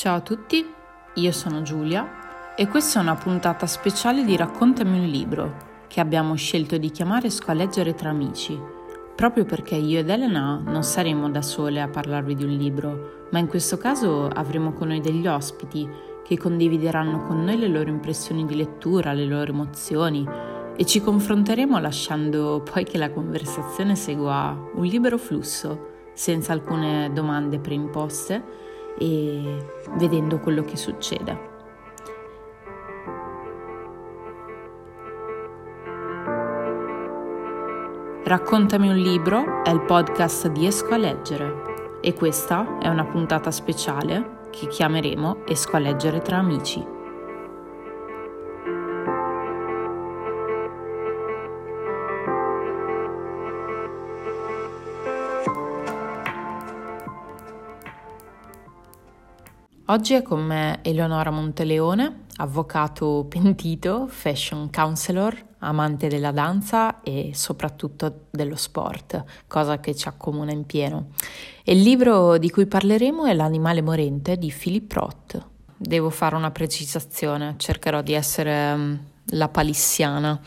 Ciao a tutti, io sono Giulia e questa è una puntata speciale di Raccontami un libro che abbiamo scelto di chiamare Squaleggere tra amici, proprio perché io ed Elena non saremo da sole a parlarvi di un libro, ma in questo caso avremo con noi degli ospiti che condivideranno con noi le loro impressioni di lettura, le loro emozioni e ci confronteremo lasciando poi che la conversazione segua un libero flusso, senza alcune domande preimposte e vedendo quello che succede. Raccontami un libro è il podcast di Esco a leggere e questa è una puntata speciale che chiameremo Esco a leggere tra amici. Oggi è con me Eleonora Monteleone, avvocato pentito, fashion counselor, amante della danza e soprattutto dello sport, cosa che ci accomuna in pieno. E il libro di cui parleremo è L'animale morente di Philip Roth. Devo fare una precisazione, cercherò di essere mm, la palissiana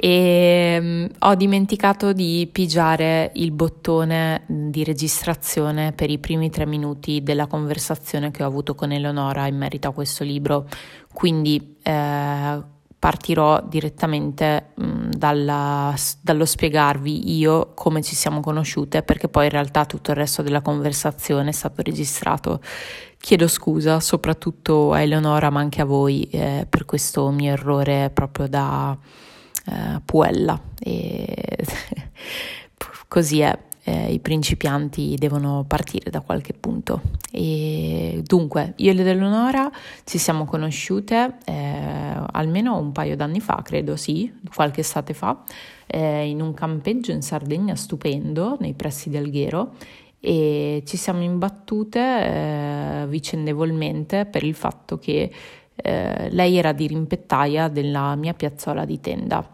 e um, ho dimenticato di pigiare il bottone di registrazione per i primi tre minuti della conversazione che ho avuto con Eleonora in merito a questo libro, quindi eh, partirò direttamente mh, dalla, dallo spiegarvi io come ci siamo conosciute perché poi in realtà tutto il resto della conversazione è stato registrato. Chiedo scusa soprattutto a Eleonora ma anche a voi eh, per questo mio errore proprio da eh, puella. E così è, eh, i principianti devono partire da qualche punto. E dunque, io ed Eleonora ci siamo conosciute eh, almeno un paio d'anni fa, credo sì, qualche estate fa, eh, in un campeggio in Sardegna stupendo nei pressi del Ghero e ci siamo imbattute eh, vicendevolmente per il fatto che eh, lei era di rimpettaia della mia piazzola di tenda.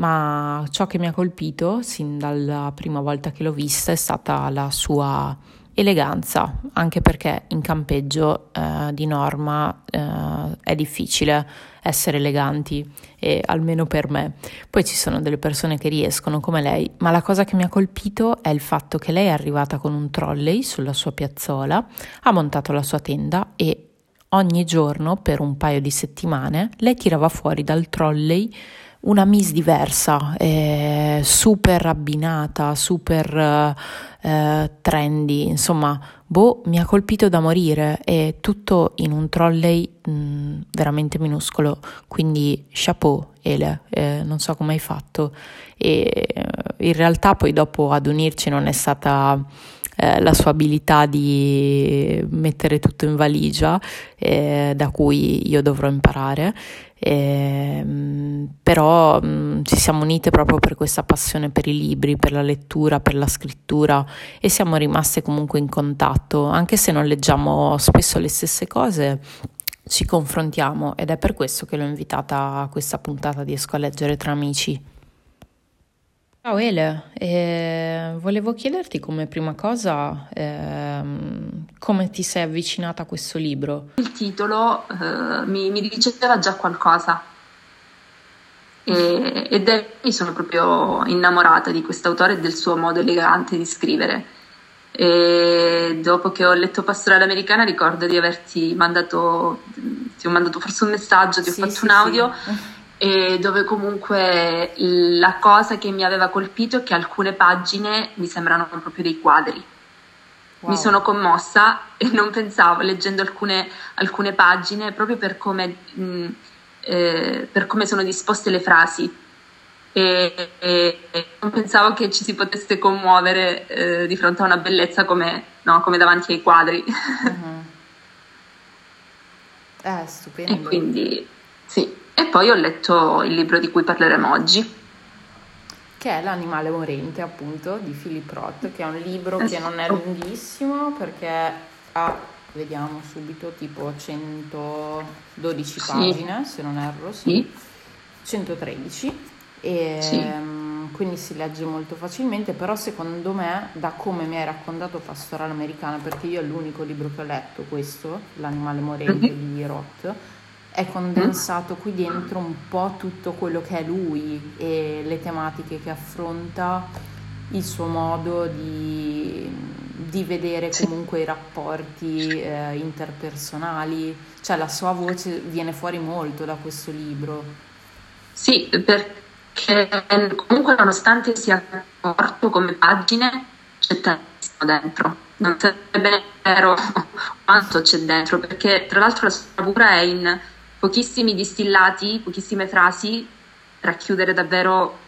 Ma ciò che mi ha colpito sin dalla prima volta che l'ho vista è stata la sua eleganza, anche perché in campeggio eh, di norma eh, è difficile essere eleganti, e almeno per me. Poi ci sono delle persone che riescono come lei, ma la cosa che mi ha colpito è il fatto che lei è arrivata con un trolley sulla sua piazzola, ha montato la sua tenda e ogni giorno per un paio di settimane lei tirava fuori dal trolley una Miss diversa, eh, super abbinata, super eh, trendy, insomma, boh, mi ha colpito da morire e tutto in un trolley mh, mm, veramente minuscolo, quindi chapeau Ele, eh, non so come hai fatto e eh, in realtà poi dopo ad unirci non è stata eh, la sua abilità di mettere tutto in valigia, eh, da cui io dovrò imparare. Eh, però mh, ci siamo unite proprio per questa passione per i libri, per la lettura, per la scrittura e siamo rimaste comunque in contatto, anche se non leggiamo spesso le stesse cose. Ci confrontiamo ed è per questo che l'ho invitata a questa puntata di Esco a leggere tra amici. Ciao Ele, eh, volevo chiederti come prima cosa ehm, come ti sei avvicinata a questo libro. Il titolo eh, mi, mi, diceva già qualcosa e, ed è, mi sono proprio innamorata di quest'autore e del suo modo elegante di scrivere. E dopo che ho letto Pastorale Americana ricordo di averti mandato, ti ho mandato forse un messaggio, ti ho fatto sì, un audio. Sì e dove comunque la cosa che mi aveva colpito è che alcune pagine mi sembrano proprio dei quadri. Wow. Mi sono commossa e non pensavo, leggendo alcune, alcune pagine, proprio per come, mh, eh, per come, sono disposte le frasi. E, e, e, non pensavo che ci si potesse commuovere eh, di fronte a una bellezza come, no, come davanti ai quadri. Uh-huh. Eh, stupendo. E quindi sì. E poi ho letto il libro di cui parleremo oggi. Che è L'animale morente, appunto, di Philip Roth, che è un libro che non è lunghissimo perché ha, vediamo subito, tipo 112 sì. pagine, se non erro, sì. sì. 113. E, sì. quindi si legge molto facilmente, però secondo me, da come mi hai raccontato Pastorale Americana, perché io è l'unico libro che ho letto, questo, L'animale morente mm-hmm. di Roth, è condensato qui dentro un po' tutto quello che è lui e le tematiche che affronta, il suo modo di, di vedere comunque i rapporti eh, interpersonali, cioè la sua voce viene fuori molto da questo libro. Sì, perché comunque nonostante sia corto come pagine, c'è tantissimo dentro. Non sarebbe vero quanto c'è dentro, perché tra l'altro la sua bravura è in pochissimi distillati, pochissime frasi, racchiudere davvero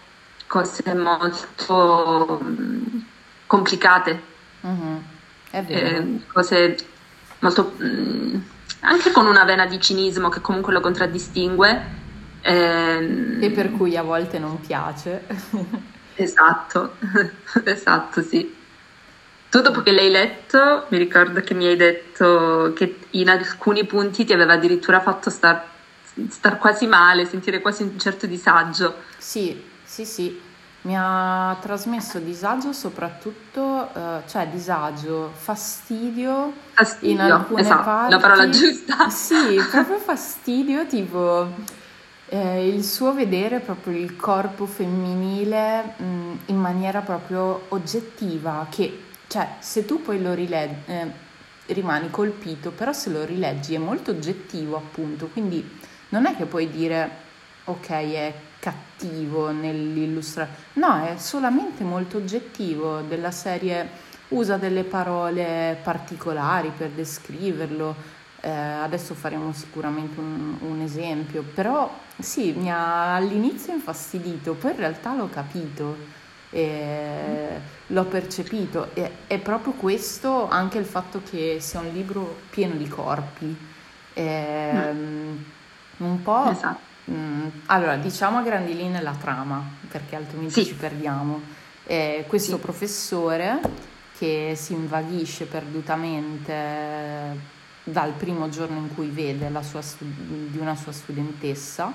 cose molto mm, complicate, mm-hmm. eh, cose molto mm, anche con una vena di cinismo che comunque lo contraddistingue. Eh, e per cui a volte non piace. esatto, esatto, sì. Tu dopo che l'hai letto, mi ricordo che mi hai detto che in alcuni punti ti aveva addirittura fatto star, star quasi male, sentire quasi un certo disagio. Sì, sì, sì. Mi ha trasmesso disagio soprattutto, eh, cioè disagio, fastidio, fastidio in alcune esatto, parti. la parola giusta. Sì, proprio fastidio, tipo eh, il suo vedere proprio il corpo femminile mh, mm, in maniera proprio oggettiva, che cioè, se tu poi lo rileggi, eh, rimani colpito, però se lo rileggi è molto oggettivo, appunto, quindi non è che puoi dire ok, è cattivo nell'illustrare, no, è solamente molto oggettivo, della serie usa delle parole particolari per descriverlo. Eh, adesso faremo sicuramente un, un, esempio, però sì, mi ha all'inizio infastidito, poi in realtà l'ho capito eh, l'ho percepito e è proprio questo anche il fatto che sia un libro pieno di corpi. Eh, mm. Un po'... Esatto. Mh, mm, allora, diciamo a grandi linee la trama, perché altrimenti sì. ci perdiamo. Eh, questo sì. professore che si invaghisce perdutamente dal primo giorno in cui vede la sua di una sua studentessa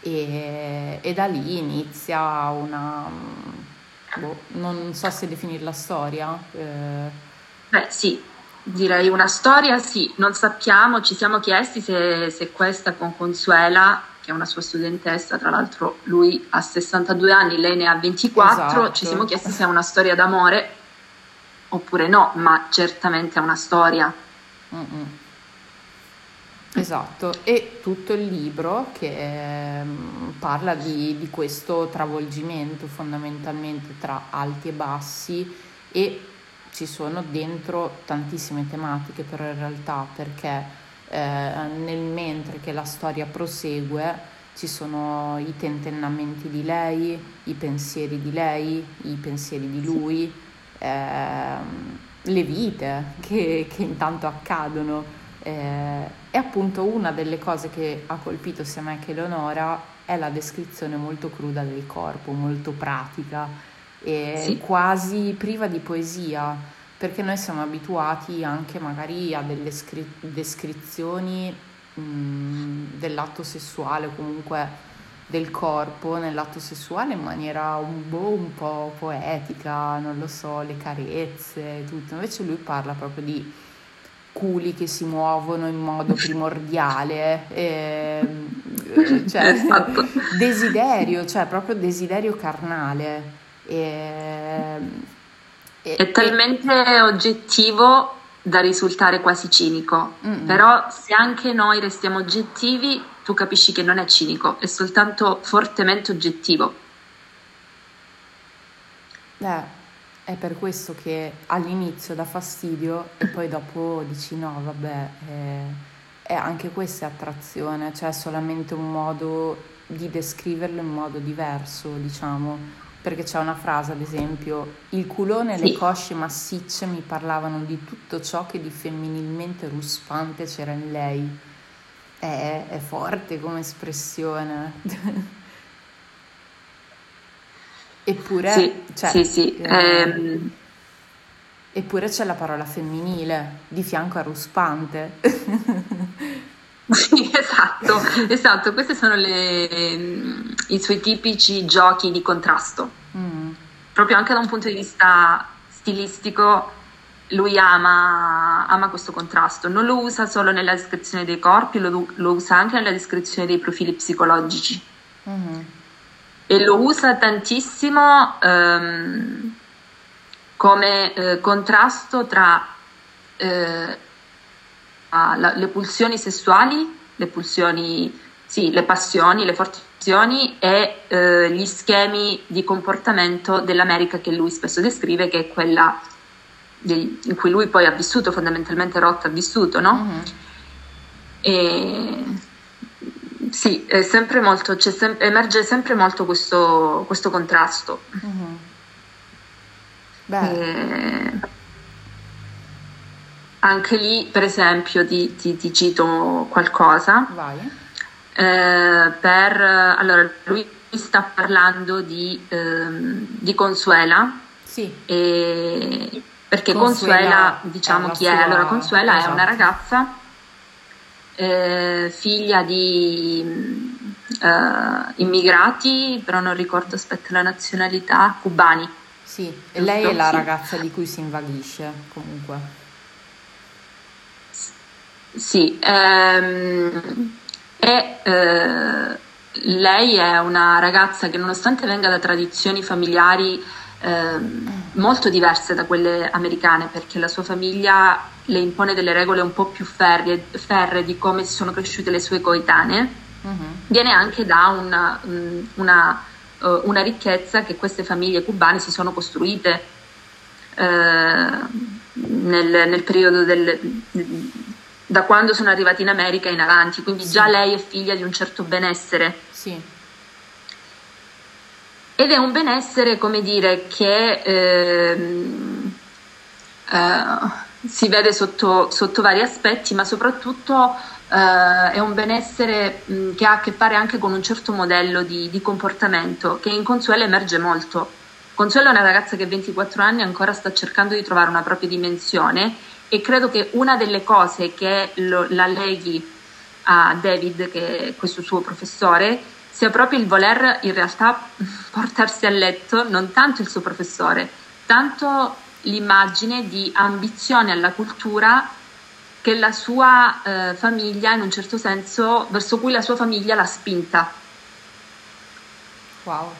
e, e da lì inizia una, boh, non so se definirla storia. Eh. Beh, sì, direi una storia, sì. Non sappiamo, ci siamo chiesti se, se questa con Consuela, che è una sua studentessa, tra l'altro lui ha 62 anni, lei ne ha 24, esatto. ci siamo chiesti se è una storia d'amore oppure no, ma certamente è una storia. Mm-mm. Esatto, e tutto il libro che eh, parla di, di, questo travolgimento fondamentalmente tra alti e bassi e ci sono dentro tantissime tematiche però in realtà perché eh, nel mentre che la storia prosegue ci sono i tentennamenti di lei, i pensieri di lei, i pensieri di lui, eh, le vite che, che intanto accadono eh, e appunto una delle cose che ha colpito sia me che Eleonora è la descrizione molto cruda del corpo, molto pratica e sì. quasi priva di poesia, perché noi siamo abituati anche magari a delle scri- descrizioni mh, dell'atto sessuale, comunque del corpo nell'atto sessuale in maniera un, boh, un po' poetica, non lo so, le carezze, tutto. Invece lui parla proprio di culi che si muovono in modo primordiale, eh, cioè, esatto. desiderio, cioè proprio desiderio carnale. E, e, è talmente oggettivo da risultare quasi cinico, mm-hmm. però se anche noi restiamo oggettivi, tu capisci che non è cinico, è soltanto fortemente oggettivo. Eh. È per questo che all'inizio dà fastidio e poi dopo dici no, vabbè, è, è anche questa è attrazione, cioè è solamente un modo di descriverlo in modo diverso, diciamo. Perché c'è una frase, ad esempio, il culone e sì. le cosce massicce mi parlavano di tutto ciò che di femminilmente ruspante c'era in lei. È, è forte come espressione. Eppure, sì, cioè, sì, sì. Eh, ehm... eppure c'è la parola femminile di fianco a ruspante. Esatto, esatto. Questi sono le, i suoi tipici giochi di contrasto. Mm. proprio anche da un punto di vista stilistico, lui ama, ama questo contrasto. Non lo usa solo nella descrizione dei corpi, lo, lo usa anche nella descrizione dei profili psicologici. Mm-hmm. E lo usa tantissimo ehm, come eh, contrasto tra eh, la, le pulsioni sessuali, le pulsioni, sì, le passioni, le forti passioni e eh, gli schemi di comportamento dell'America che lui spesso descrive, che è quella dei, in cui lui poi ha vissuto, fondamentalmente Roth ha vissuto, no? Mm-hmm. E, sì, sempre molto, sem- emerge sempre molto questo, questo contrasto. Mm-hmm. E, anche lì, per esempio, ti, ti, ti cito qualcosa. Vai. Eh, per, allora, lui sta parlando di, ehm, di Consuela. Sì. E, perché Consuela, Consuela diciamo chi è? Allora, Consuela esatto. è una esatto. ragazza eh, figlia di eh, immigrati, però non ricordo, aspetta, la nazionalità, cubani. Sì, e lei è la ragazza di cui si invaghisce comunque. Sì, ehm, e eh, lei è una ragazza che nonostante venga da tradizioni familiari eh, molto diverse da quelle americane, perché la sua famiglia le impone delle regole un po' più ferre, ferre di come si sono cresciute le sue coetanee, uh-huh. viene anche da una, una, uh, una, ricchezza che queste famiglie cubane si sono costruite uh, nel, nel periodo del da quando sono arrivati in America in avanti, quindi sì. già lei è figlia di un certo benessere. Sì. Ed è un benessere, come dire, che eh, eh, si vede sotto, sotto, vari aspetti, ma soprattutto eh, è un benessere mh, che ha a che fare anche con un certo modello di, di comportamento che in Consuelo emerge molto. Consuelo è una ragazza che a 24 anni ancora sta cercando di trovare una propria dimensione e credo che una delle cose che lo, la leghi a David, che è questo suo professore, sia proprio il voler in realtà portarsi a letto non tanto il suo professore, tanto l'immagine di ambizione alla cultura che la sua eh, famiglia, in un certo senso, verso cui la sua famiglia l'ha spinta. Wow.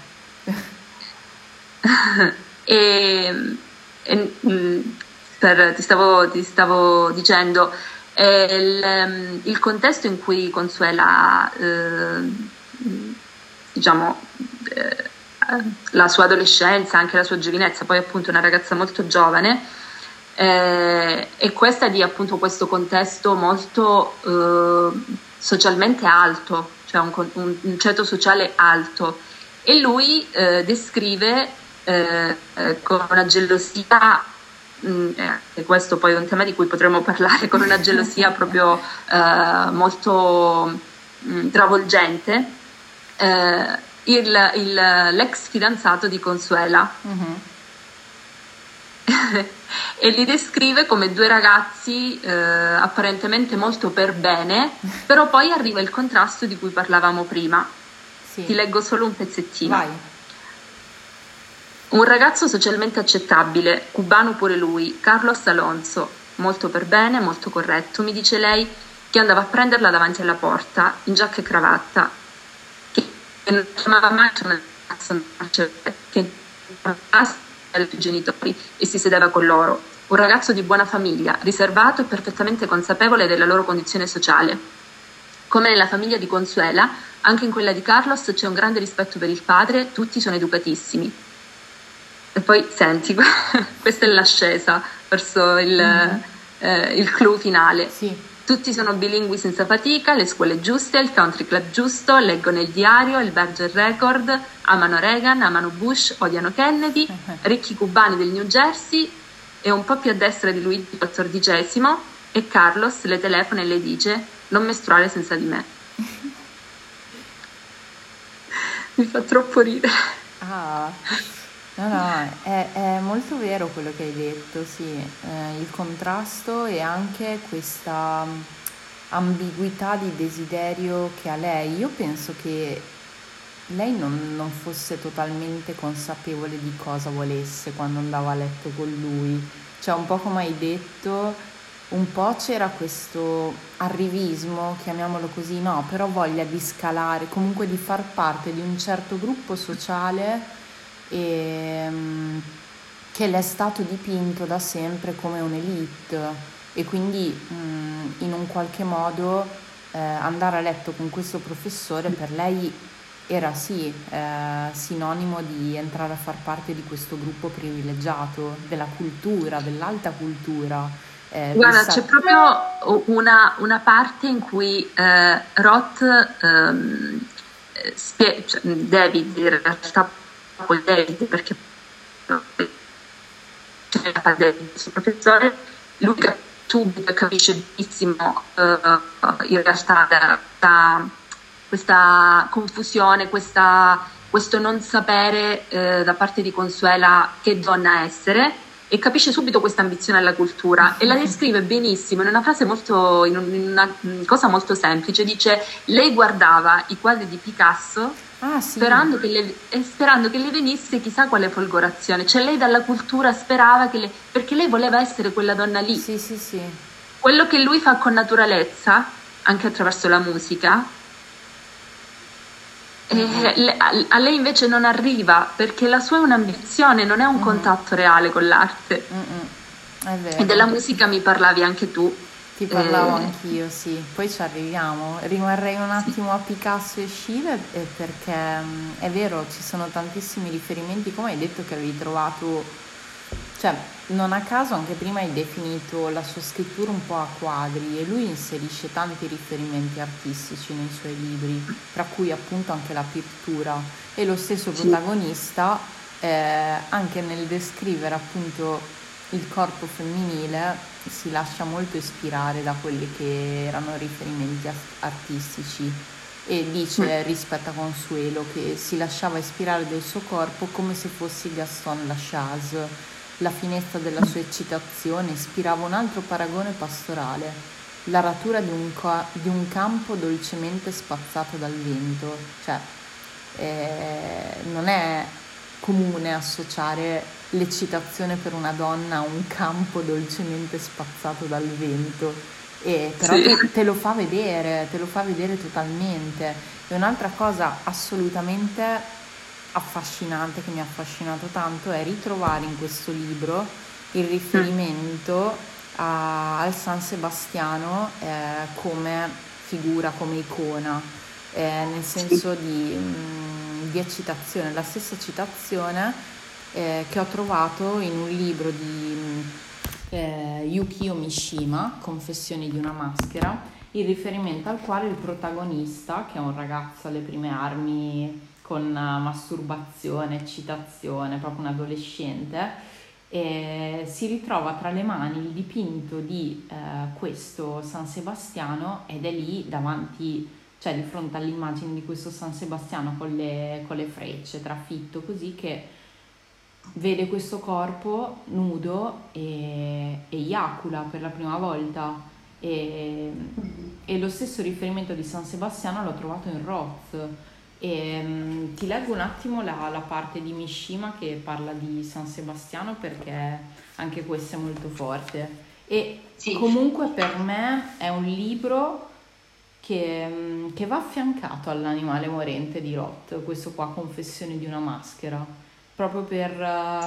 e, e, mm, per, ti, stavo, ti, stavo, dicendo, il, ehm, il, contesto in cui Consuela, eh, diciamo, eh, la sua adolescenza, anche la sua giovinezza, poi appunto una ragazza molto giovane, eh, e questa di appunto questo contesto molto eh, socialmente alto, cioè un, un, un, ceto sociale alto. E lui eh, descrive eh, con una gelosia Mm, eh, e questo poi è un tema di cui potremmo parlare con una gelosia proprio eh, molto mh, mm, travolgente, eh, il, il, l'ex fidanzato di Consuela. Mm-hmm. e li descrive come due ragazzi eh, apparentemente molto per bene, però poi arriva il contrasto di cui parlavamo prima. Sì. Ti leggo solo un pezzettino. Vai. Un ragazzo socialmente accettabile, cubano pure lui, Carlos Alonso, molto per bene, molto corretto, mi dice lei che andava a prenderla davanti alla porta, in giacca e cravatta, chiamava mai una ragazza che ai genitori e si sedeva con loro. Un ragazzo di buona famiglia, riservato e perfettamente consapevole della loro condizione sociale. Come nella famiglia di Consuela, anche in quella di Carlos c'è un grande rispetto per il padre, tutti sono educatissimi e poi senti, questa è l'ascesa verso il, mm-hmm. eh, il clou finale. Sì. Tutti sono bilingui senza fatica, le scuole giuste, il country club giusto, leggono il diario, il Berger Record, amano Reagan, amano Bush, odiano Kennedy, ricchi cubani del New Jersey e un po' più a destra di Luigi XIV e Carlos le telefona e le dice non mestruare senza di me. Mi fa troppo ridere. Ah. No, no, è, è molto vero quello che hai detto, sì, eh, il contrasto e anche questa ambiguità di desiderio che ha lei. Io penso che lei non, non, fosse totalmente consapevole di cosa volesse quando andava a letto con lui. Cioè, un po' come hai detto, un po' c'era questo arrivismo, chiamiamolo così, no, però voglia di scalare, comunque di far parte di un certo gruppo sociale e, ehm, che le è stato dipinto da sempre come un'elite. E quindi mh, in un qualche modo eh, andare a letto con questo professore per lei era sì eh, sinonimo di entrare a far parte di questo gruppo privilegiato, della cultura, dell'alta cultura eh, Guarda, c'è proprio una, una, parte in cui eh, Roth, ehm, spie- cioè, David, in realtà David, perché c'è David, il professore, lui subito capisce benissimo eh, in realtà da, da questa confusione, questa, questo non sapere eh, da parte di Consuela che donna essere e capisce subito questa ambizione alla cultura e la descrive benissimo in una frase molto, in una cosa molto semplice. Dice: Lei guardava i quadri di Picasso ah, sì. sperando, che le, eh, sperando, che le, venisse chissà quale folgorazione. Cioè, lei dalla cultura sperava che le, perché lei voleva essere quella donna lì. Sì, sì, sì. Quello che lui fa con naturalezza, anche attraverso la musica, eh, a lei invece non arriva perché la sua è un'ambizione, non è un mm. contatto reale con l'arte. E della musica mi parlavi anche tu. Ti parlavo eh. anch'io, sì. Poi ci arriviamo. Rimarrei un attimo a Picasso e Schiele eh, perché mm, è vero, ci sono tantissimi riferimenti, come hai detto che avevi trovato cioè, non a caso anche prima hai definito la sua scrittura un po' a quadri e lui inserisce tanti riferimenti artistici nei suoi libri, tra cui appunto anche la pittura e lo stesso protagonista eh, anche nel descrivere appunto il corpo femminile si lascia molto ispirare da quelli che erano riferimenti artistici e dice mm. rispetto a Consuelo che si lasciava ispirare del suo corpo come se fossi Gaston Lachase la finestra della sua eccitazione ispirava un altro paragone pastorale, l'aratura di un, co- di un campo dolcemente spazzato dal vento. Cioè, eh, non è comune associare l'eccitazione per una donna un campo dolcemente spazzato dal vento. E però sì. te, lo fa vedere, te lo fa vedere totalmente. E un'altra cosa assolutamente affascinante che mi ha affascinato tanto è ritrovare in questo libro il riferimento a, al San Sebastiano eh, come figura, come icona, eh, nel senso di, mh, mm, di, eccitazione, la stessa citazione eh, che ho trovato in un libro di eh, Yukio Mishima, Confessioni di una maschera, in riferimento al quale il protagonista, che è un ragazzo alle prime armi con masturbazione, eccitazione, proprio un adolescente, e si ritrova tra le mani il dipinto di eh, questo San Sebastiano ed è lì davanti, cioè di fronte all'immagine di questo San Sebastiano con le, con le frecce, trafitto così che vede questo corpo nudo e, e iacula per la prima volta e, e, lo stesso riferimento di San Sebastiano l'ho trovato in Roth e, um, ti leggo un attimo la, la, parte di Mishima che parla di San Sebastiano perché anche questo è molto forte. E sì. comunque per me è un libro che, mm, che, va affiancato all'animale morente di Roth, questo qua, Confessione di una maschera, proprio per,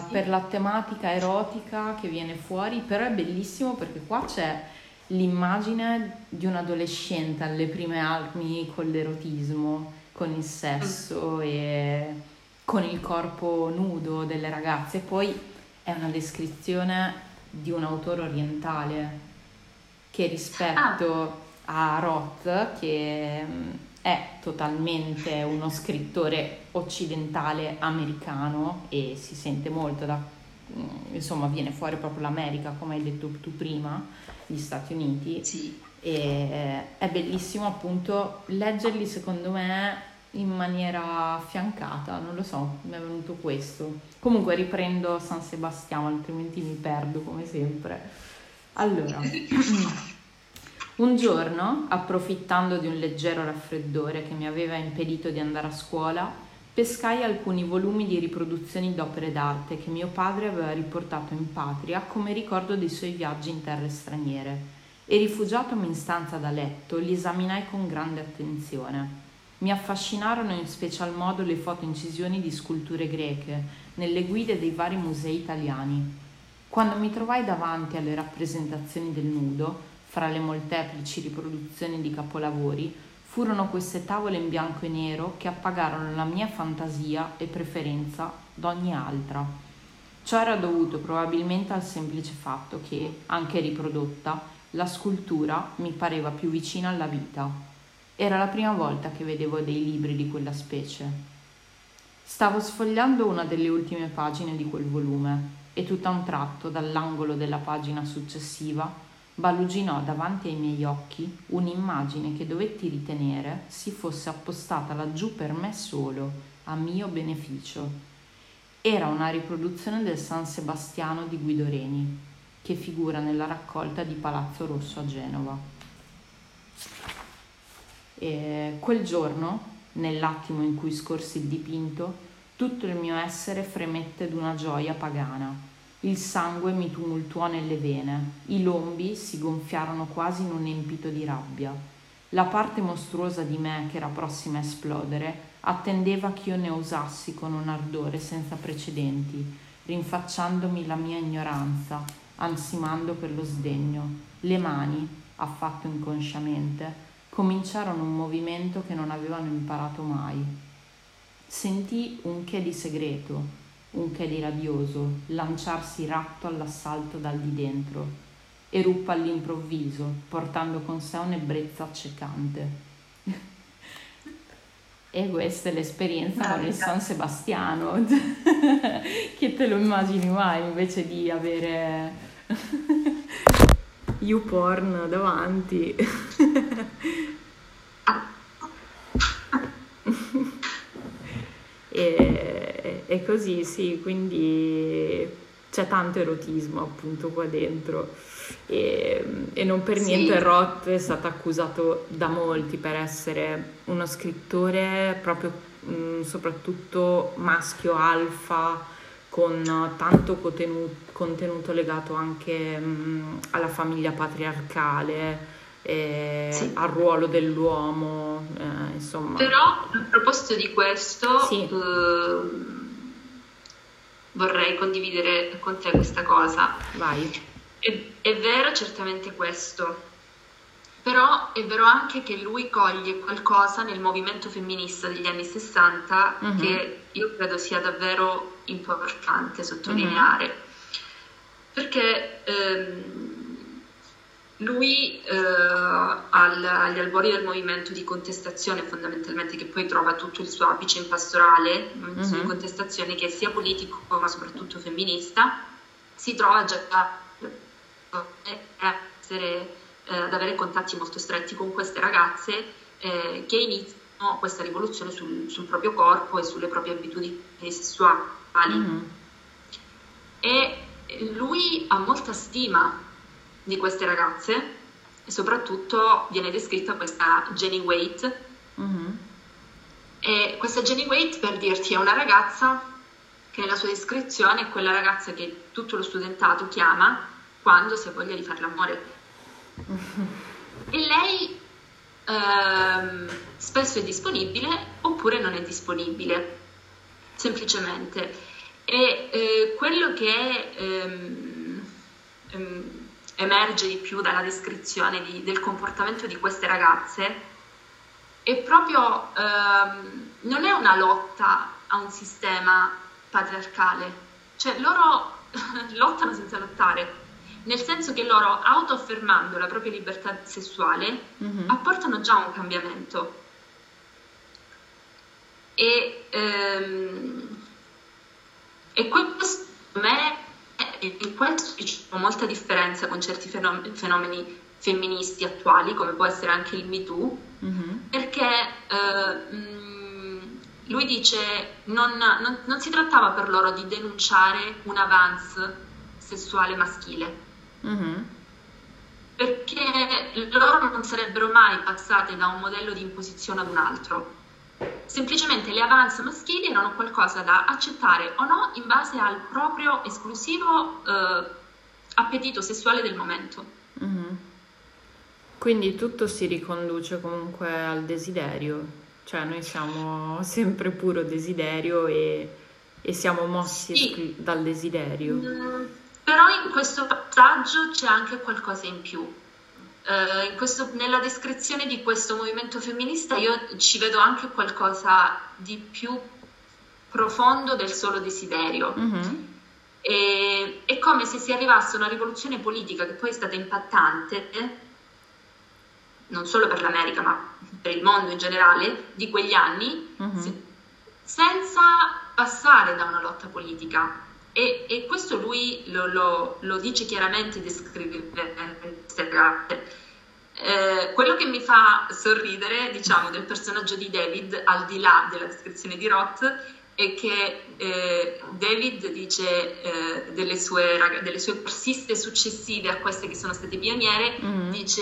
sì. per la tematica erotica che viene fuori, però è bellissimo perché qua c'è l'immagine di un adolescente alle prime armi con l'erotismo con il sesso e con il corpo nudo delle ragazze. Poi è una descrizione di un autore orientale che rispetto ah. a Roth, che mm, è totalmente uno scrittore occidentale americano e si sente molto da mm, insomma viene fuori proprio l'America come hai detto tu prima gli Stati Uniti sì. e è bellissimo appunto leggerli secondo me in maniera affiancata, non lo so, mi è venuto questo. Comunque riprendo San Sebastiano, altrimenti mi perdo come sempre. Allora, un giorno, approfittando di un leggero raffreddore che mi aveva impedito di andare a scuola, pescai alcuni volumi di riproduzioni d'opere d'arte che mio padre aveva riportato in patria come ricordo dei suoi viaggi in terre straniere e rifugiatomi in stanza da letto li esaminai con grande attenzione. Mi affascinarono in special modo le foto incisioni di sculture greche nelle guide dei vari musei italiani. Quando mi trovai davanti alle rappresentazioni del nudo, fra le molteplici riproduzioni di capolavori, furono queste tavole in bianco e nero che appagarono la mia fantasia e preferenza d'ogni altra. Ciò era dovuto probabilmente al semplice fatto che, anche riprodotta, la scultura mi pareva più vicina alla vita. Era la prima volta che vedevo dei libri di quella specie. Stavo sfogliando una delle ultime pagine di quel volume e tutto a un tratto, dall'angolo della pagina successiva, baluginò davanti ai miei occhi un'immagine che dovetti ritenere si fosse appostata laggiù per me solo, a mio beneficio. Era una riproduzione del San Sebastiano di Guido Reni, che figura nella raccolta di Palazzo Rosso a Genova. E quel giorno, nell'attimo in cui scorsi il dipinto, tutto il mio essere fremette d'una gioia pagana. Il sangue mi tumultuò nelle vene, i lombi si gonfiarono quasi in un empito di rabbia. La parte mostruosa di me che era prossima a esplodere attendeva ch'io ne usassi con un ardore senza precedenti, rinfacciandomi la mia ignoranza, ansimando per lo sdegno. Le mani, affatto inconsciamente, cominciarono un movimento che non avevano imparato mai. Sentì un che di segreto, un che di radioso, lanciarsi ratto all'assalto dal di dentro. Eruppa all'improvviso, portando con sé un'ebbrezza accecante. e questa è l'esperienza con il San Sebastiano, che te lo immagini mai invece di avere YouPorn davanti. e, e così sì, quindi c'è tanto erotismo appunto qua dentro e, e non per niente sì. Roth è stato accusato da molti per essere uno scrittore proprio mh, soprattutto maschio alfa con tanto contenuto, contenuto legato anche mh, alla famiglia patriarcale, sì. al ruolo dell'uomo, eh, insomma. Però a proposito di questo, sì. eh, vorrei condividere con te questa cosa. Vai. È, è vero certamente questo, però è vero anche che lui coglie qualcosa nel movimento femminista degli anni 60 uh-huh. Mhm. che io credo sia davvero importante sottolineare. Uh-huh. Perché ehm, lui eh, al, agli albori del movimento di contestazione, fondamentalmente, che poi trova tutto il suo apice in pastorale, uh-huh. su contestazioni che è sia politico ma soprattutto femminista, si trova già a essere eh, ad avere contatti molto stretti con queste ragazze eh, che iniziano questa rivoluzione sul, sul, proprio corpo e sulle proprie abitudini sessuali. Mm-hmm. E lui ha molta stima di queste ragazze e soprattutto viene descritta questa Jenny Waite. Mm-hmm. E questa Jenny Waite, per dirti, è una ragazza che nella sua descrizione è quella ragazza che tutto lo studentato chiama quando si ha voglia di fare l'amore e lei ehm, spesso è disponibile oppure non è disponibile, semplicemente. E eh, quello che ehm, ehm, emerge di più dalla descrizione di, del comportamento di queste ragazze è proprio, ehm, non è una lotta a un sistema patriarcale, cioè loro lottano senza lottare, nel senso che loro, autoaffermando la propria libertà sessuale, mm-hmm. apportano già un cambiamento. E, ehm, e questo per me, in questo c'è molta differenza con certi fenomeni, fenomeni femministi attuali, come può essere anche il MeToo, mm-hmm. perché eh, lui dice non, non, non si trattava per loro di denunciare un avance sessuale maschile, Mm-hmm. Perché loro non sarebbero mai passate da un modello di imposizione ad un altro. Semplicemente le avance maschili erano qualcosa da accettare o no in base al proprio esclusivo eh, appetito sessuale del momento. Mm-hmm. Quindi tutto si riconduce comunque al desiderio, cioè noi siamo sempre puro desiderio e, e siamo mossi sì. dal desiderio. Mm, però in questo passaggio c'è anche qualcosa in più. In questo, nella descrizione di questo movimento femminista io ci vedo anche qualcosa di più profondo del solo desiderio. Mm-hmm. E, è come se si arrivasse a una rivoluzione politica che poi è stata impattante, non solo per l'America ma per il mondo in generale, di quegli anni, mm-hmm. se, senza passare da una lotta politica. E, e questo lui lo, lo, lo, dice chiaramente, descrive ragazze. Eh, quello che mi fa sorridere, diciamo, del personaggio di David, al di là della descrizione di Roth, è che eh, David dice eh, delle, sue, delle sue persiste successive a queste che sono state pioniere, mm-hmm. dice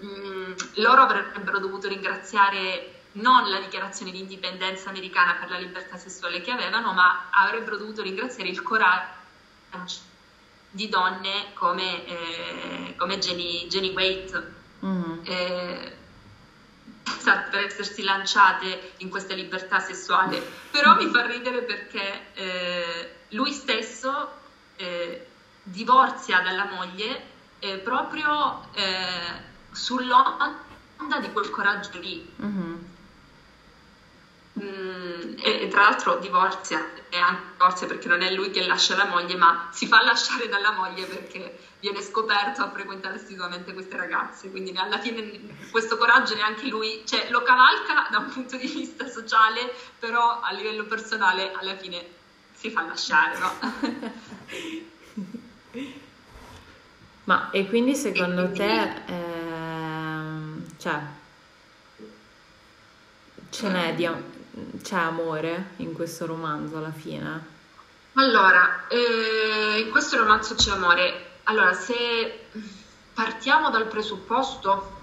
mh, mm, loro avrebbero dovuto ringraziare non la dichiarazione di indipendenza americana per la libertà sessuale che avevano, ma avrebbero dovuto ringraziare il coraggio di donne come, eh, come Jenny, Jenny Waite. Mm-hmm. Eh, per essersi lanciate in questa libertà sessuale, però mi fa ridere perché eh, lui stesso eh, divorzia dalla moglie eh, proprio eh, sull'onda di quel coraggio lì. Mm-hmm. Mm, e, e, tra l'altro divorzia, e anche divorzia perché non è lui che lascia la moglie, ma si fa lasciare dalla moglie perché viene scoperto a frequentare assiduamente queste ragazze, quindi alla fine questo coraggio neanche lui, cioè lo cavalca da un punto di vista sociale, però a livello personale alla fine si fa lasciare, no? Ma e quindi secondo e quindi... te, eh, cioè, ce n'è di, c'è amore in questo romanzo alla fine? Allora, eh, in questo romanzo c'è amore. Allora, se partiamo dal presupposto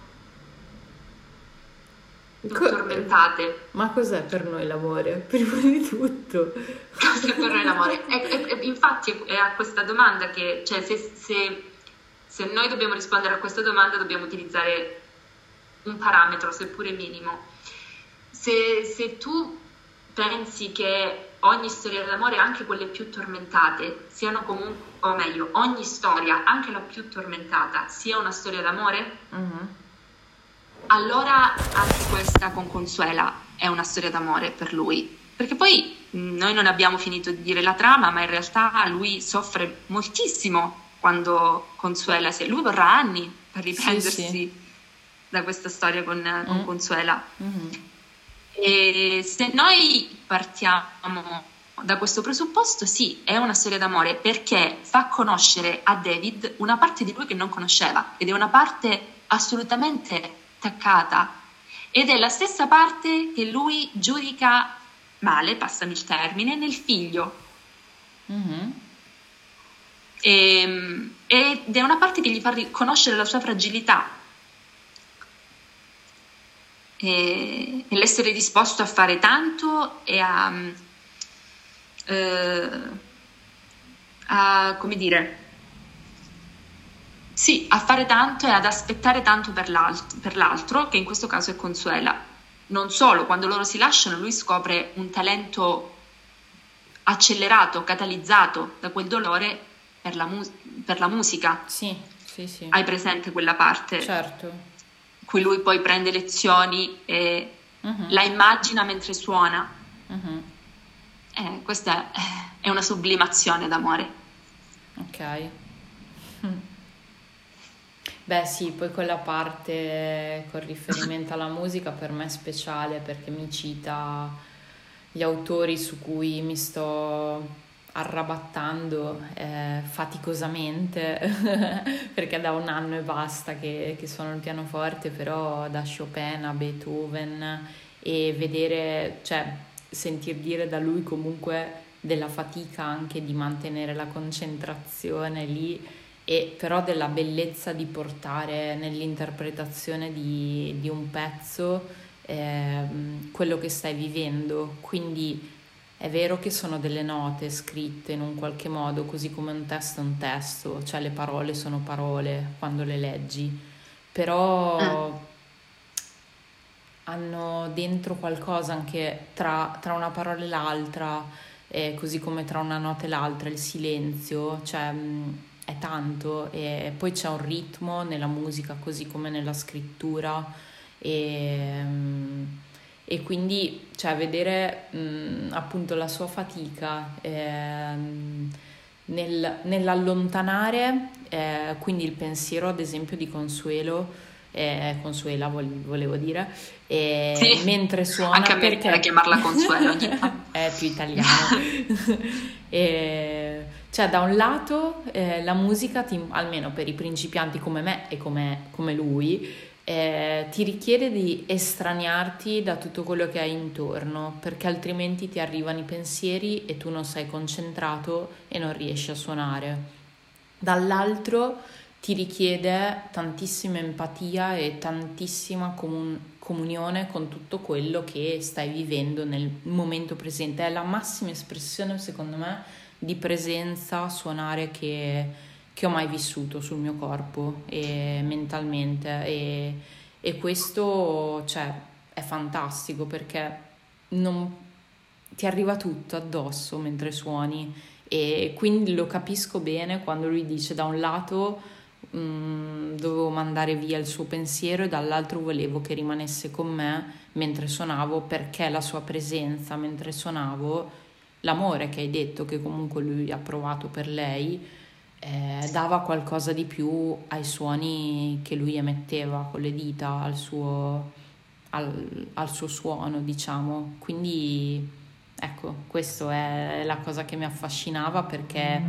Co- tormentate. Ma cos'è per noi l'amore? Prima di tutto. Cos'è per noi l'amore? E, e, e infatti è a questa domanda che, cioè, se, se, se noi dobbiamo rispondere a questa domanda dobbiamo utilizzare un parametro, seppure minimo. Se, se tu pensi che ogni storia d'amore, anche quelle più tormentate, siano comunque, o meglio, ogni storia, anche la più tormentata, sia una storia d'amore, mm-hmm. allora anche questa con Consuela è una storia d'amore per lui. Perché poi noi non abbiamo finito di dire la trama, ma in realtà lui soffre moltissimo quando Consuela si... Lui vorrà anni per riprendersi sì, sì. da questa storia con, con mm. Consuela. Mm-hmm. E se noi partiamo da questo presupposto, sì, è una storia d'amore perché fa conoscere a David una parte di lui che non conosceva ed è una parte assolutamente attaccata ed è la stessa parte che lui giudica male, passami il termine, nel figlio. Mm-hmm. E, ehm, ed è una parte che gli fa riconoscere la sua fragilità e, e l'essere disposto a fare tanto e a, eh, a come dire, sì, a fare tanto e ad aspettare tanto per l'altro, per l'altro, che in questo caso è Consuela. Non solo, quando loro si lasciano, lui scopre un talento accelerato, catalizzato da quel dolore per la, mu- per la musica. Sì, sì, sì. Hai presente quella parte? Certo cui lui poi prende lezioni e uh-huh. la immagina mentre suona. Uh-huh. Eh, questa è, è, una sublimazione d'amore. Ok. Beh sì, poi quella parte con riferimento alla musica per me è speciale perché mi cita gli autori su cui mi sto arrabattando eh, faticosamente perché da un anno e basta che, che suono il pianoforte, però da Chopin a Beethoven e vedere, cioè sentir dire da lui comunque della fatica anche di mantenere la concentrazione lì e però della bellezza di portare nell'interpretazione di, di un pezzo eh, quello che stai vivendo. Quindi è vero che sono delle note scritte in un qualche modo, così come un testo è un testo, cioè le parole sono parole quando le leggi, però mm. hanno dentro qualcosa anche tra, tra una parola e l'altra, eh, così come tra una nota e l'altra, il silenzio, cioè mh, è tanto e poi c'è un ritmo nella musica così come nella scrittura e... Mh, e quindi cioè, vedere mh, appunto la sua fatica ehm, nel, nell'allontanare eh, quindi il pensiero ad esempio di Consuelo eh, Consuela volevo dire e sì, mentre suona anche a me perché chiamarla Consuelo è più italiano. E, cioè da un lato eh, la musica ti, almeno per i principianti come me e come, come lui eh, ti richiede di estraniarti da tutto quello che hai intorno, perché altrimenti ti arrivano i pensieri e tu non sei concentrato e non riesci a suonare. Dall'altro ti richiede tantissima empatia e tantissima comun- comunione con tutto quello che stai vivendo nel momento presente. È la massima espressione, secondo me, di presenza suonare che che ho mai vissuto sul mio corpo e mentalmente. E, e questo cioè, è fantastico perché non, ti arriva tutto addosso mentre suoni e quindi lo capisco bene quando lui dice da un lato mh, mm, dovevo mandare via il suo pensiero e dall'altro volevo che rimanesse con me mentre suonavo perché la sua presenza mentre suonavo l'amore che hai detto che comunque lui ha provato per lei eh, dava qualcosa di più ai suoni che lui emetteva con le dita, al suo, al, al suo suono, diciamo. Quindi ecco, questa è la cosa che mi affascinava perché,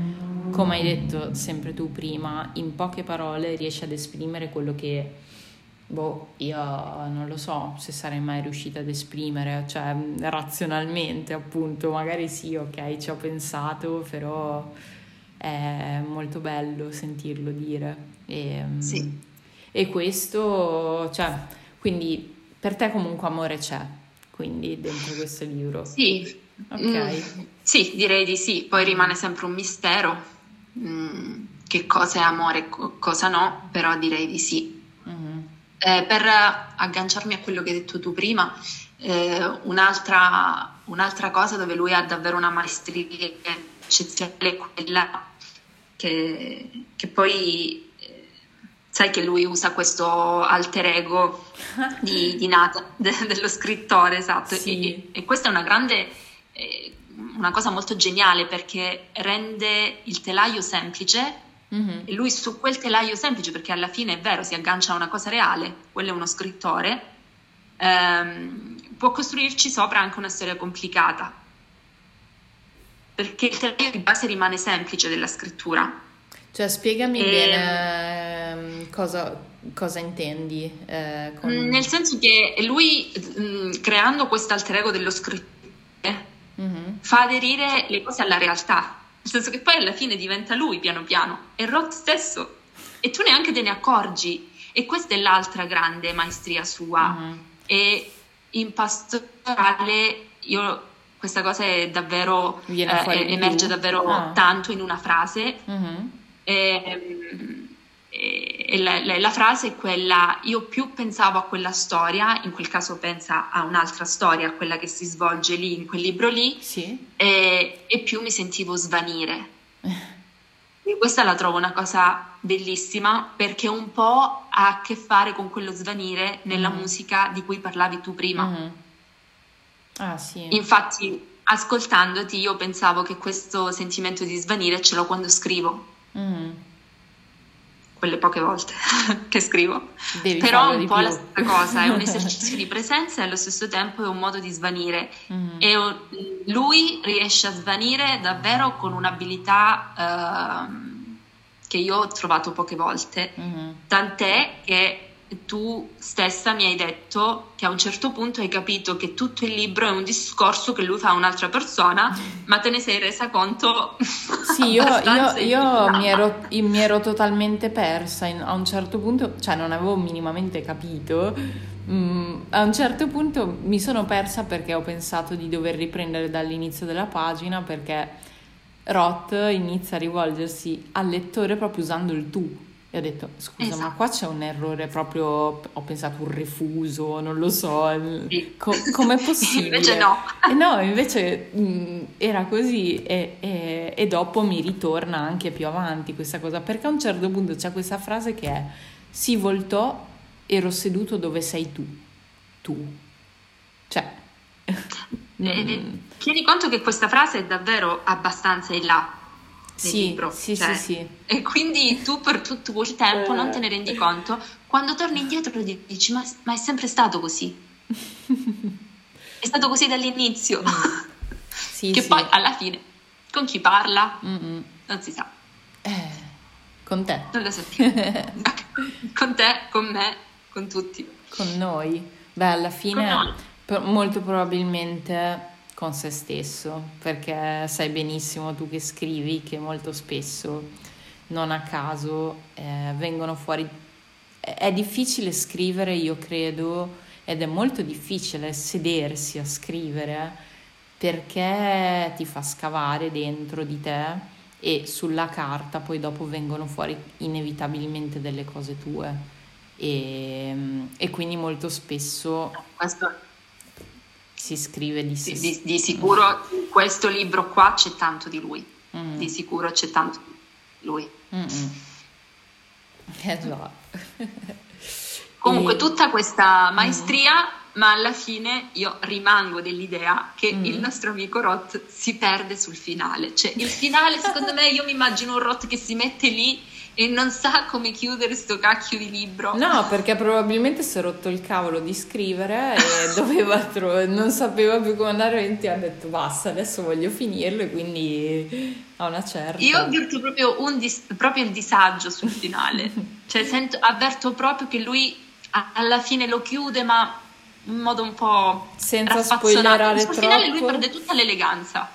come hai detto sempre tu prima, in poche parole riesci ad esprimere quello che, boh, io non lo so se sarei mai riuscita ad esprimere, cioè razionalmente appunto, magari sì, ok, ci ho pensato, però è molto bello sentirlo dire. E, sì. e questo, cioè, quindi per te comunque amore c'è, quindi dentro questo libro. Sì. Ok. Mm, sì, direi di sì, poi rimane sempre un mistero mm, che cosa è amore e cosa no, però direi di sì. Mm-hmm. Eh, per agganciarmi a quello che hai detto tu prima, eh, un'altra, un'altra cosa dove lui ha davvero una maestria eccezionale quella che, che poi eh, sai che lui usa questo alter ego di, di Nathan, de, dello scrittore, esatto, sì. e, e, questa è una grande, eh, una cosa molto geniale perché rende il telaio semplice mm-hmm. e lui su quel telaio semplice, perché alla fine è vero, si aggancia a una cosa reale, quello è uno scrittore, ehm, può costruirci sopra anche una storia complicata perché il telaio di base rimane semplice della scrittura. Cioè, spiegami e... bene ehm, cosa, cosa intendi. Eh, con... Mm, nel senso che lui, mh, mm, creando questo alter ego dello scrittore, mm-hmm. fa aderire le cose alla realtà. Nel senso che poi alla fine diventa lui piano piano, e Roth stesso, e tu neanche te ne accorgi. E questa è l'altra grande maestria sua. Mm-hmm. E in pastorale io questa cosa è davvero, eh, emerge davvero ah. tanto in una frase. Mm-hmm. E, e la, la, la, frase è quella: Io più pensavo a quella storia, in quel caso pensa a un'altra storia, a quella che si svolge lì, in quel libro lì, sì. e, e, più mi sentivo svanire. E questa la trovo una cosa bellissima perché un po' ha a che fare con quello svanire nella mm. musica di cui parlavi tu prima. Mm. Ah, sì. Infatti, ascoltandoti, io pensavo che questo sentimento di svanire ce l'ho quando scrivo. Mm. Quelle poche volte che scrivo. Devi Però un po' più. la stessa cosa, è un esercizio di presenza e allo stesso tempo è un modo di svanire. Mm. E lui riesce a svanire davvero con un'abilità uh, che io ho trovato poche volte. Mm. Tant'è che tu stessa mi hai detto che a un certo punto hai capito che tutto il libro è un discorso che lui fa a un'altra persona, ma te ne sei resa conto? Sì, io, io, io mi, ero, mi, ero, totalmente persa in, a un certo punto, cioè non avevo minimamente capito. Mm, a un certo punto mi sono persa perché ho pensato di dover riprendere dall'inizio della pagina perché Roth inizia a rivolgersi al lettore proprio usando il tu e ho detto, scusa, esatto. ma qua c'è un errore proprio, ho pensato un refuso, non lo so, sì. co- com'è possibile? invece no. E no, invece mh, era così e, e, e, dopo mi ritorna anche più avanti questa cosa, perché a un certo punto c'è questa frase che è, si voltò, ero seduto dove sei tu, tu. Cioè... mm. Tieni conto che questa frase è davvero abbastanza in là sì, libro. Sì, cioè, sì, sì. E quindi tu per tutto quel tempo non te ne rendi conto. Quando torni indietro dici, ma, ma è sempre stato così. è stato così dall'inizio. Mm. Sì, che sì. poi alla fine, con chi parla, Mm-mm. non si sa. Eh, con te. Non lo sappi. con te, con me, con tutti. Con noi. Beh, alla fine, molto probabilmente con se stesso, perché sai benissimo tu che scrivi che molto spesso, non a caso, eh, vengono fuori... È difficile scrivere, io credo, ed è molto difficile sedersi a scrivere perché ti fa scavare dentro di te e sulla carta poi dopo vengono fuori inevitabilmente delle cose tue. E, e quindi molto spesso questo si scrive di sé. Di, di, sicuro in questo libro qua c'è tanto di lui, mm. di sicuro c'è tanto di lui. Mm-mm. Eh già. Comunque e... tutta questa maestria, mm. ma alla fine io rimango dell'idea che mm. il nostro amico Roth si perde sul finale. Cioè il finale, secondo me, io mi immagino un Roth che si mette lì e non sa come chiudere sto cacchio di libro. No, perché probabilmente si è rotto il cavolo di scrivere e doveva tro- non sapeva più come andare avanti ha detto basta, adesso voglio finirlo e quindi a una certa. Io avverto proprio, dis- proprio il disagio sul finale, cioè sento, avverto proprio che lui a- alla fine lo chiude ma in modo un po' senza spoilerare troppo. Sul finale lui perde tutta l'eleganza.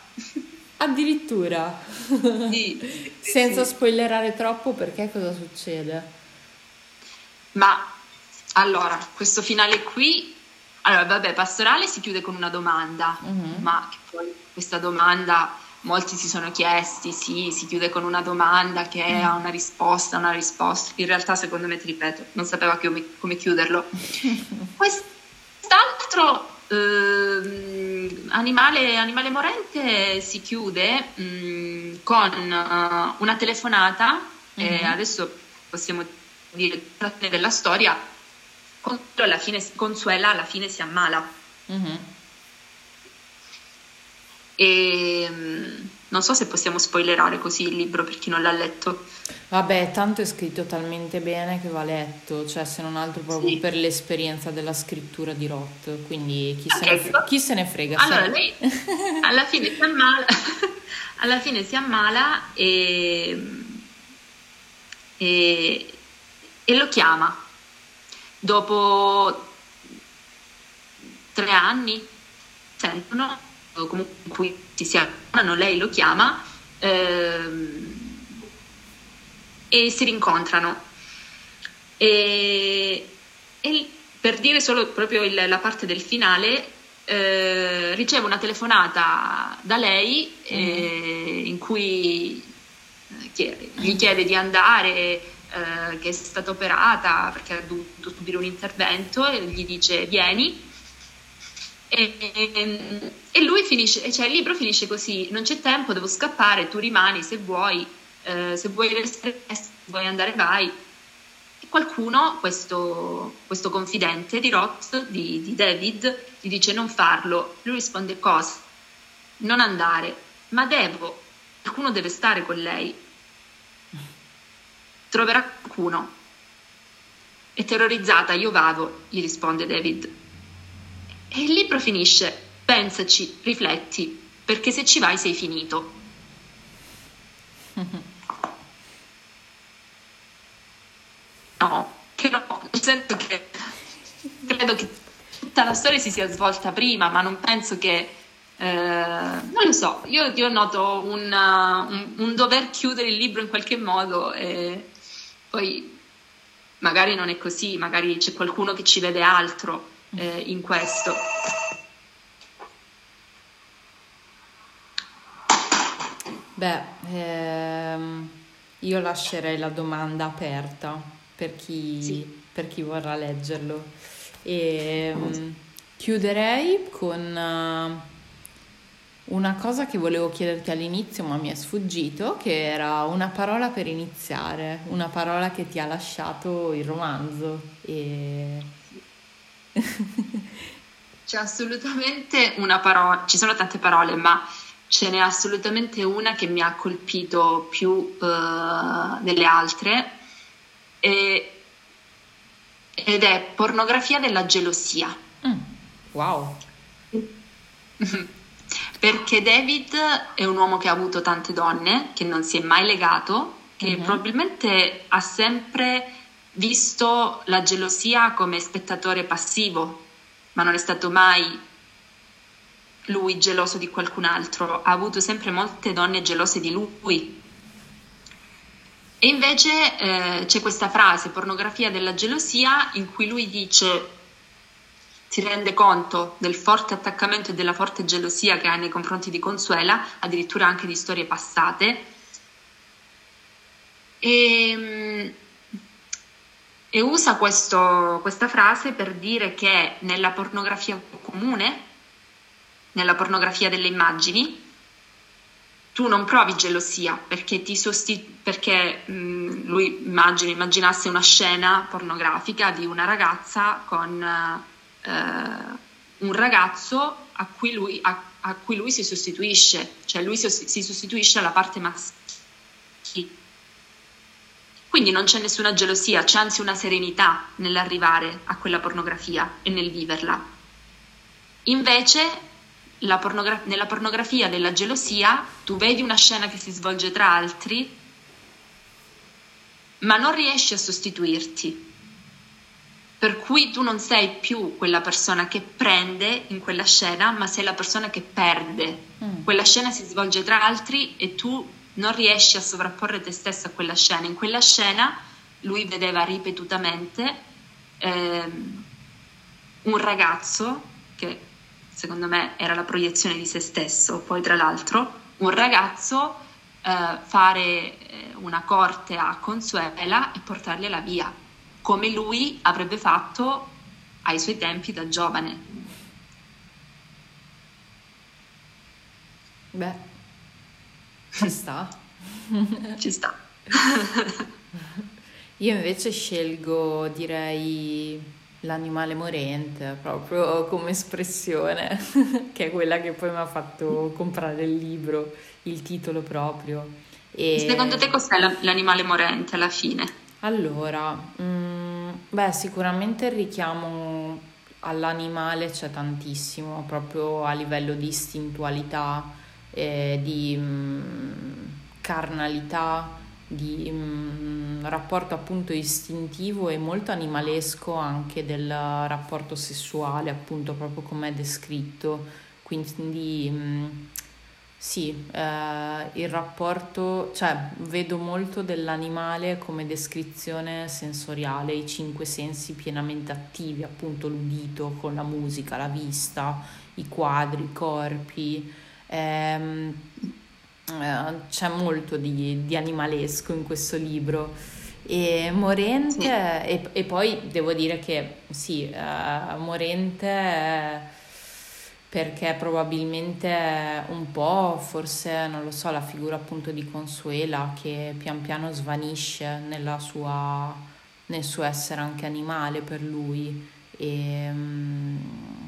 Addirittura. Sì, Senza sì. spoilerare troppo perché cosa succede? Ma allora, questo finale qui, allora vabbè, pastorale si chiude con una domanda, uh-huh. ma poi questa domanda molti si sono chiesti, sì, si chiude con una domanda che ha una risposta, una risposta. In realtà, secondo me, ti ripeto, non sapeva come, come chiuderlo. Quest'altro eh, animale, animale, morente si chiude mh, mm, con uh, una telefonata, mm-hmm. e adesso possiamo dire la fine della storia, alla fine, Consuela alla fine si ammala. Mm-hmm. E, mh, non so se possiamo spoilerare così il libro per chi non l'ha letto. Vabbè, tanto è scritto talmente bene che va letto, cioè se non altro proprio sì. per l'esperienza della scrittura di Roth, quindi chi, okay. se, ne, chi se, ne, frega. Allora, lei alla fine si ammala, alla fine si ammala e, e, e lo chiama. Dopo tre anni sentono comunque in cui si siano, lei lo chiama ehm, e si rincontrano. E, e, per dire solo proprio il, la parte del finale, eh, riceve una telefonata da lei eh, in cui eh, gli chiede di andare, eh, che è stata operata perché ha dovuto subire un intervento e gli dice vieni e, e, lui finisce, cioè il libro finisce così, non c'è tempo, devo scappare, tu rimani se vuoi, eh, se vuoi restare, se vuoi andare vai. E qualcuno, questo, questo confidente di Roth, di, di David, gli dice non farlo. Lui risponde cosa? Non andare, ma devo, qualcuno deve stare con lei. Troverà qualcuno. E terrorizzata, io vado, gli risponde David. E il libro finisce, pensaci, rifletti, perché se ci vai sei finito. No, che no, nel senso che credo che tutta la storia si sia svolta prima, ma non penso che eh, non lo so, io, io noto un, un, un, dover chiudere il libro in qualche modo e poi magari non è così, magari c'è qualcuno che ci vede altro eh, in questo. Beh, ehm, io lascerei la domanda aperta per chi, sì. per chi vorrà leggerlo. E, um, chiuderei con... Uh, una cosa che volevo chiederti all'inizio ma mi è sfuggito, che era una parola per iniziare, una parola che ti ha lasciato il romanzo. E... C'è assolutamente una parola, ci sono tante parole, ma ce n'è assolutamente una che mi ha colpito più uh, delle altre e, ed è pornografia della gelosia. Mm, wow. perché David è un uomo che ha avuto tante donne, che non si è mai legato, che uh-huh. probabilmente ha sempre visto la gelosia come spettatore passivo, ma non è stato mai lui geloso di qualcun altro, ha avuto sempre molte donne gelose di lui. E invece eh, c'è questa frase, pornografia della gelosia, in cui lui dice si rende conto del forte attaccamento e della forte gelosia che ha nei confronti di Consuela, addirittura anche di storie passate. E, e usa questo, questa frase per dire che nella pornografia comune, nella pornografia delle immagini, tu non provi gelosia perché, ti sostitu- perché mh, lui immagina, immaginasse una scena pornografica di una ragazza con eh, un ragazzo a cui, lui, a, a cui, lui, si sostituisce, cioè lui si, si sostituisce alla parte maschile. Quindi non c'è nessuna gelosia, c'è anzi una serenità nell'arrivare a quella pornografia e nel viverla. Invece pornogra- nella pornografia della gelosia tu vedi una scena che si svolge tra altri, ma non riesci a sostituirti per cui tu non sei più quella persona che prende in quella scena, ma sei la persona che perde. Mm. Quella scena si svolge tra altri e tu non riesci a sovrapporre te stessa a quella scena. In quella scena lui vedeva ripetutamente ehm, un ragazzo che secondo me era la proiezione di se stesso, poi tra l'altro, un ragazzo eh, fare eh, una corte a Consuela e portargliela via come lui avrebbe fatto ai suoi tempi da giovane. Beh, ci sta. ci sta. Io invece scelgo, direi, l'animale morente, proprio come espressione, che è quella che poi mi ha fatto comprare il libro, il titolo proprio. E... Secondo te cos'è l'animale morente alla fine? Allora, mm, beh, sicuramente il richiamo all'animale c'è tantissimo, proprio a livello di istintualità, eh, di mm, carnalità, di mm, rapporto appunto istintivo e molto animalesco anche del rapporto sessuale, appunto proprio come è descritto. Quindi mm, sì, eh, il rapporto, cioè vedo molto dell'animale come descrizione sensoriale, i cinque sensi pienamente attivi, appunto l'udito con la musica, la vista, i quadri, i corpi. Ehm, eh, c'è molto di, di, animalesco in questo libro. E Morente, sì. e, e, poi devo dire che sì, eh, Morente perché probabilmente un po' forse non lo so la figura appunto di Consuela che pian piano svanisce sua, nel suo essere anche animale per lui e, um,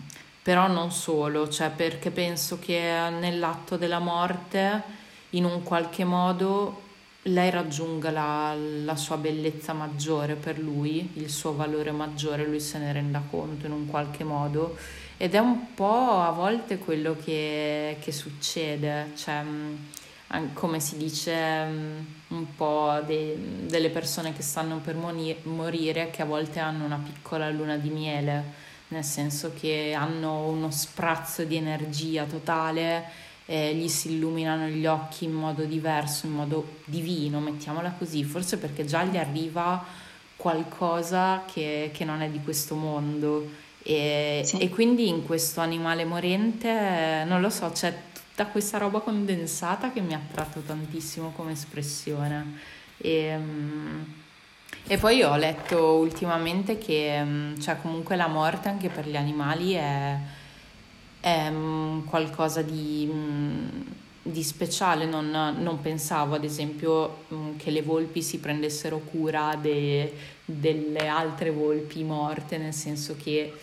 però non solo cioè perché penso che nell'atto della morte in un qualche modo lei raggiunga la, la sua bellezza maggiore per lui il suo valore maggiore lui se ne renda conto in un qualche modo. Ed è un po' a volte quello che, che succede, cioè, mm, come si dice mm, un po' de, delle persone che stanno per morire, che a volte hanno una piccola luna di miele, nel senso che hanno uno sprazzo di energia totale, eh, gli si illuminano gli occhi in modo diverso, in modo divino, mettiamola così, forse perché già gli arriva qualcosa che, che non è di questo mondo. E, sì. e, quindi in questo animale morente, non lo so, c'è tutta questa roba condensata che mi ha attratto tantissimo come espressione. E, um, e poi ho letto ultimamente che mm, cioè, comunque la morte anche per gli animali è, è mm, qualcosa di, mm, di speciale. Non, non, pensavo ad esempio che le volpi si prendessero cura de, delle altre volpi morte, nel senso che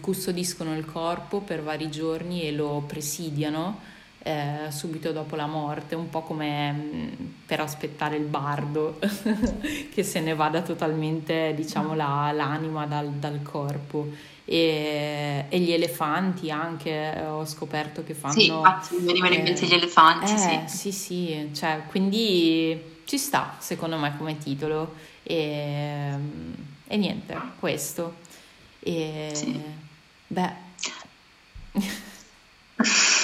custodiscono il corpo per vari giorni e lo presidiano eh, subito dopo la morte, un po' come mh, mm, per aspettare il bardo che se ne vada totalmente, diciamo, la, l'anima dal, dal corpo. E, e, gli elefanti anche ho scoperto che fanno. Sì, infatti mi venivano in mente gli elefanti. Eh, sì, sì, sì cioè, quindi ci sta secondo me come titolo. E, e niente, questo. E, sì. Beh.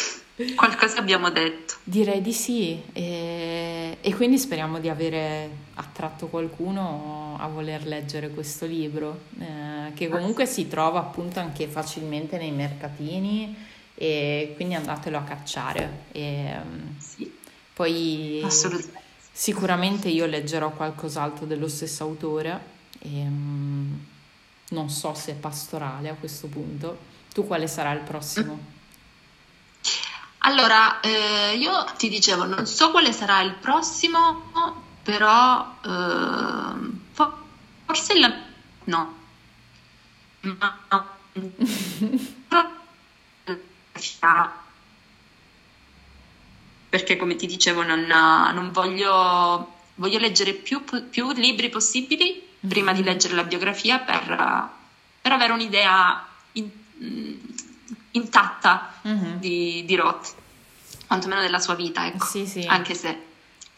Qualcosa abbiamo detto. Direi di sì e, e, quindi speriamo di avere attratto qualcuno a voler leggere questo libro, eh, che comunque si trova appunto anche facilmente nei mercatini e quindi andatelo a cacciare. E, sì. Poi Assolutamente. sicuramente io leggerò qualcos'altro dello stesso autore e mm, non so se è pastorale a questo punto. Tu quale sarà il prossimo? Allora, eh, io ti dicevo, non so quale sarà il prossimo, però eh, forse la... no. Perché come ti dicevo non, non voglio, voglio leggere più, più, libri possibili prima di leggere la biografia per, per avere un'idea in, intatta mm-hmm. di, di Roth, quantomeno della sua vita, ecco. Sì, sì. Anche se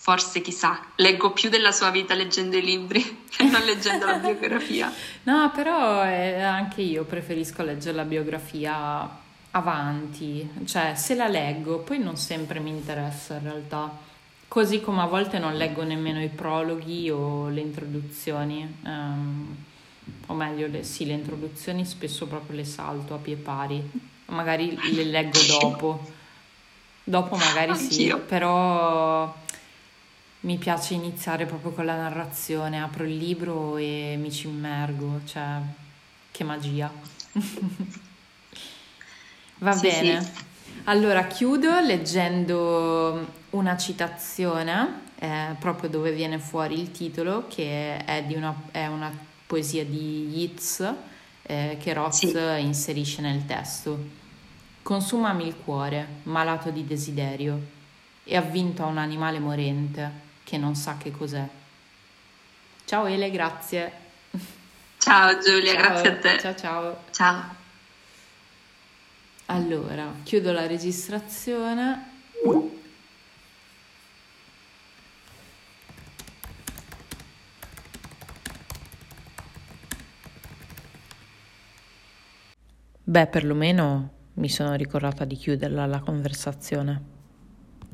forse chissà, leggo più della sua vita leggendo i libri che non leggendo la biografia. No, però eh, anche io preferisco leggere la biografia avanti, cioè se la leggo poi non sempre mi interessa in realtà. Così come a volte non leggo nemmeno i prologhi o le introduzioni, um, o meglio, le, sì, le introduzioni spesso proprio le salto a pie pari magari le leggo dopo. Dopo magari Anch'io. sì, però mi piace iniziare proprio con la narrazione, apro il libro e mi ci immergo, cioè che magia. Va sì, bene. Sì. Allora chiudo leggendo una citazione, eh, proprio dove viene fuori il titolo, che è, di una, è una poesia di Yeats eh, che Roth sì. inserisce nel testo. Consumami il cuore, malato di desiderio, e avvinto a un animale morente che non sa che cos'è. Ciao Ele, grazie. Ciao Giulia, ciao. grazie a te. Ciao ciao. Ciao. Allora, chiudo la registrazione. Beh, perlomeno mi sono ricordata di chiuderla la conversazione.